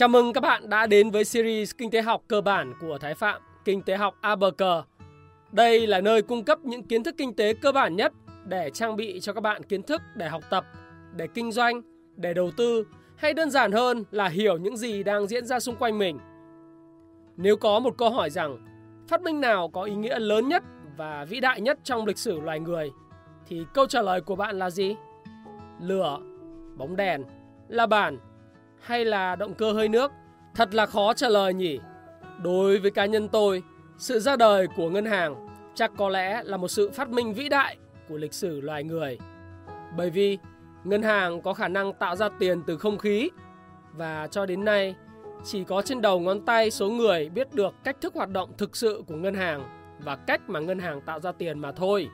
Chào mừng các bạn đã đến với series Kinh tế học cơ bản của Thái Phạm, Kinh tế học ABC. Đây là nơi cung cấp những kiến thức kinh tế cơ bản nhất để trang bị cho các bạn kiến thức để học tập, để kinh doanh, để đầu tư hay đơn giản hơn là hiểu những gì đang diễn ra xung quanh mình. Nếu có một câu hỏi rằng phát minh nào có ý nghĩa lớn nhất và vĩ đại nhất trong lịch sử loài người thì câu trả lời của bạn là gì? Lửa, bóng đèn, la bàn hay là động cơ hơi nước? Thật là khó trả lời nhỉ. Đối với cá nhân tôi, sự ra đời của ngân hàng chắc có lẽ là một sự phát minh vĩ đại của lịch sử loài người. Bởi vì ngân hàng có khả năng tạo ra tiền từ không khí và cho đến nay chỉ có trên đầu ngón tay số người biết được cách thức hoạt động thực sự của ngân hàng và cách mà ngân hàng tạo ra tiền mà thôi.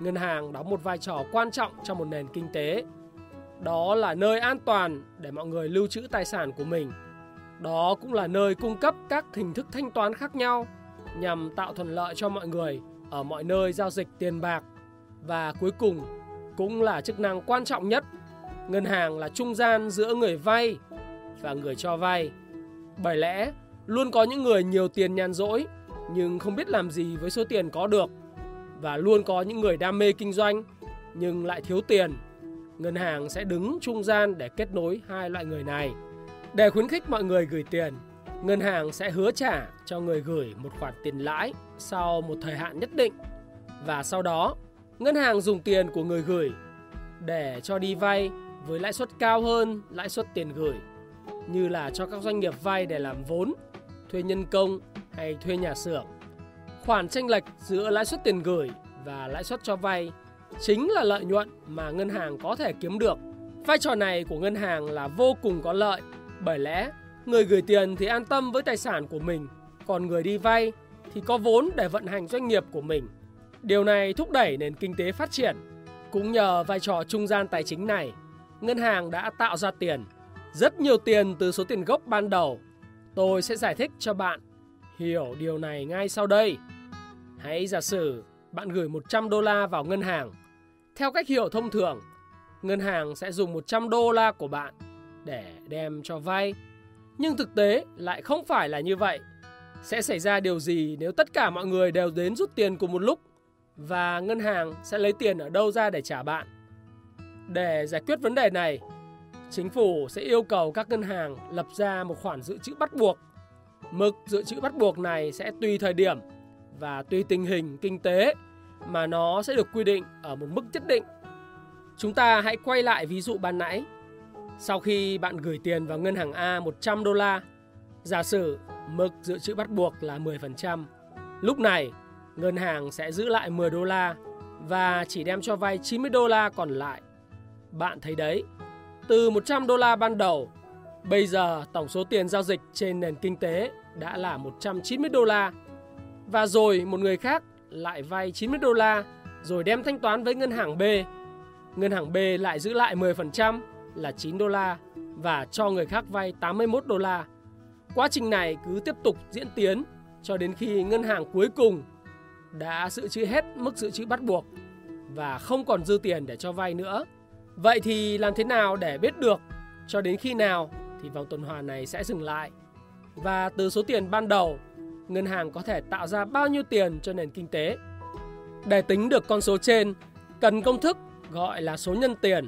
Ngân hàng đóng một vai trò quan trọng trong một nền kinh tế. Đó là nơi an toàn để mọi người lưu trữ tài sản của mình. Đó cũng là nơi cung cấp các hình thức thanh toán khác nhau nhằm tạo thuận lợi cho mọi người ở mọi nơi giao dịch tiền bạc. Và cuối cùng cũng là chức năng quan trọng nhất. Ngân hàng là trung gian giữa người vay và người cho vay. Bởi lẽ, luôn có những người nhiều tiền nhàn rỗi, nhưng không biết làm gì với số tiền có được và luôn có những người đam mê kinh doanh, nhưng lại thiếu tiền. Ngân hàng sẽ đứng trung gian để kết nối hai loại người này. Để khuyến khích mọi người gửi tiền, ngân hàng sẽ hứa trả cho người gửi một khoản tiền lãi sau một thời hạn nhất định và sau đó ngân hàng dùng tiền của người gửi để cho đi vay với lãi suất cao hơn lãi suất tiền gửi như là cho các doanh nghiệp vay để làm vốn, thuê nhân công hay thuê nhà xưởng. Khoản tranh lệch giữa lãi suất tiền gửi và lãi suất cho vay chính là lợi nhuận mà ngân hàng có thể kiếm được. Vai trò này của ngân hàng là vô cùng có lợi bởi lẽ người gửi tiền thì an tâm với tài sản của mình, còn người đi vay thì có vốn để vận hành doanh nghiệp của mình. Điều này thúc đẩy nền kinh tế phát triển. Cũng nhờ vai trò trung gian tài chính này, ngân hàng đã tạo ra tiền, rất nhiều tiền từ số tiền gốc ban đầu. Tôi sẽ giải thích cho bạn hiểu điều này ngay sau đây. Hãy giả sử bạn gửi 100 đô la vào ngân hàng. Theo cách hiểu thông thường, ngân hàng sẽ dùng 100 đô la của bạn để đem cho vay. Nhưng thực tế lại không phải là như vậy. Sẽ xảy ra điều gì nếu tất cả mọi người đều đến rút tiền cùng một lúc và ngân hàng sẽ lấy tiền ở đâu ra để trả bạn? Để giải quyết vấn đề này, chính phủ sẽ yêu cầu các ngân hàng lập ra một khoản dự trữ bắt buộc. Mực dự trữ bắt buộc này sẽ tùy thời điểm và tùy tình hình kinh tế mà nó sẽ được quy định ở một mức nhất định. Chúng ta hãy quay lại ví dụ ban nãy. Sau khi bạn gửi tiền vào ngân hàng A 100 đô la, giả sử mức dự trữ bắt buộc là 10%. Lúc này, ngân hàng sẽ giữ lại 10 đô la và chỉ đem cho vay 90 đô la còn lại. Bạn thấy đấy, từ 100 đô la ban đầu, bây giờ tổng số tiền giao dịch trên nền kinh tế đã là 190 đô la. Và rồi một người khác lại vay 90 đô la rồi đem thanh toán với ngân hàng B. Ngân hàng B lại giữ lại 10% là 9 đô la và cho người khác vay 81 đô la. Quá trình này cứ tiếp tục diễn tiến cho đến khi ngân hàng cuối cùng đã dự trữ hết mức dự trữ bắt buộc và không còn dư tiền để cho vay nữa. Vậy thì làm thế nào để biết được cho đến khi nào thì vòng tuần hoàn này sẽ dừng lại? Và từ số tiền ban đầu, ngân hàng có thể tạo ra bao nhiêu tiền cho nền kinh tế? Để tính được con số trên, cần công thức gọi là số nhân tiền.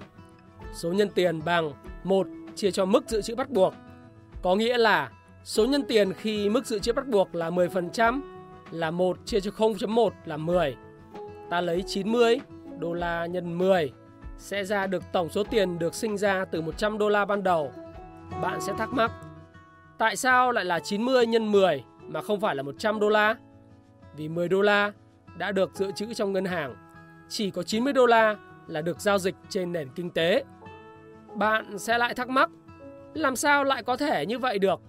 Số nhân tiền bằng 1 chia cho mức dự trữ bắt buộc. Có nghĩa là số nhân tiền khi mức dự trữ bắt buộc là 10% là 1 chia cho 0.1 là 10. Ta lấy 90 đô la nhân 10 sẽ ra được tổng số tiền được sinh ra từ 100 đô la ban đầu. Bạn sẽ thắc mắc, tại sao lại là 90 nhân 10 mà không phải là 100 đô la? Vì 10 đô la đã được dự trữ trong ngân hàng, chỉ có 90 đô la là được giao dịch trên nền kinh tế. Bạn sẽ lại thắc mắc, làm sao lại có thể như vậy được?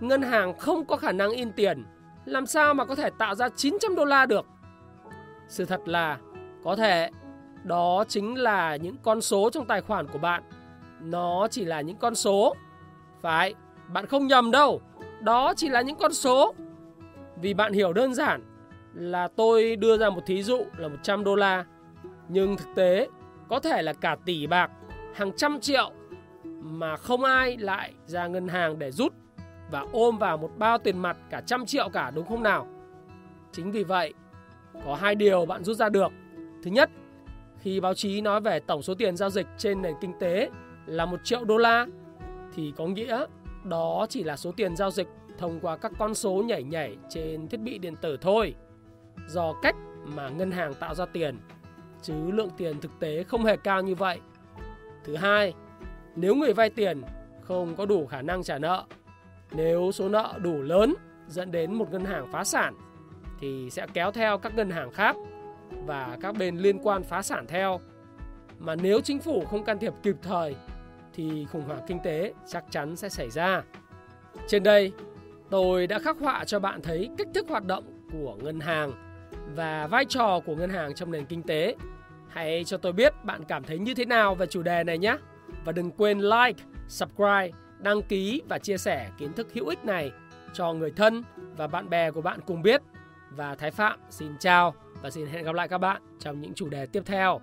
Ngân hàng không có khả năng in tiền, làm sao mà có thể tạo ra 900 đô la được? Sự thật là có thể đó chính là những con số trong tài khoản của bạn. Nó chỉ là những con số. Phải, bạn không nhầm đâu. Đó chỉ là những con số. Vì bạn hiểu đơn giản là tôi đưa ra một thí dụ là 100 đô la. Nhưng thực tế có thể là cả tỷ bạc, hàng trăm triệu. mà không ai lại ra ngân hàng để rút và ôm vào một bao tiền mặt cả trăm triệu cả đúng không nào? Chính vì vậy, có hai điều bạn rút ra được. Thứ nhất, khi báo chí nói về tổng số tiền giao dịch trên nền kinh tế là một triệu đô la thì có nghĩa đó chỉ là số tiền giao dịch thông qua các con số nhảy nhảy trên thiết bị điện tử thôi. Do cách mà ngân hàng tạo ra tiền chứ lượng tiền thực tế không hề cao như vậy. Thứ hai, nếu người vay tiền không có đủ khả năng trả nợ, nếu số nợ đủ lớn dẫn đến một ngân hàng phá sản thì sẽ kéo theo các ngân hàng khác và các bên liên quan phá sản theo. Mà nếu chính phủ không can thiệp kịp thời thì khủng hoảng kinh tế chắc chắn sẽ xảy ra. Trên đây, tôi đã khắc họa cho bạn thấy cách thức hoạt động của ngân hàng và vai trò của ngân hàng trong nền kinh tế. Hãy cho tôi biết bạn cảm thấy như thế nào về chủ đề này nhé. Và đừng quên like, subscribe, đăng ký và chia sẻ kiến thức hữu ích này cho người thân và bạn bè của bạn cùng biết. Và Thái Phạm xin chào và xin hẹn gặp lại các bạn trong những chủ đề tiếp theo.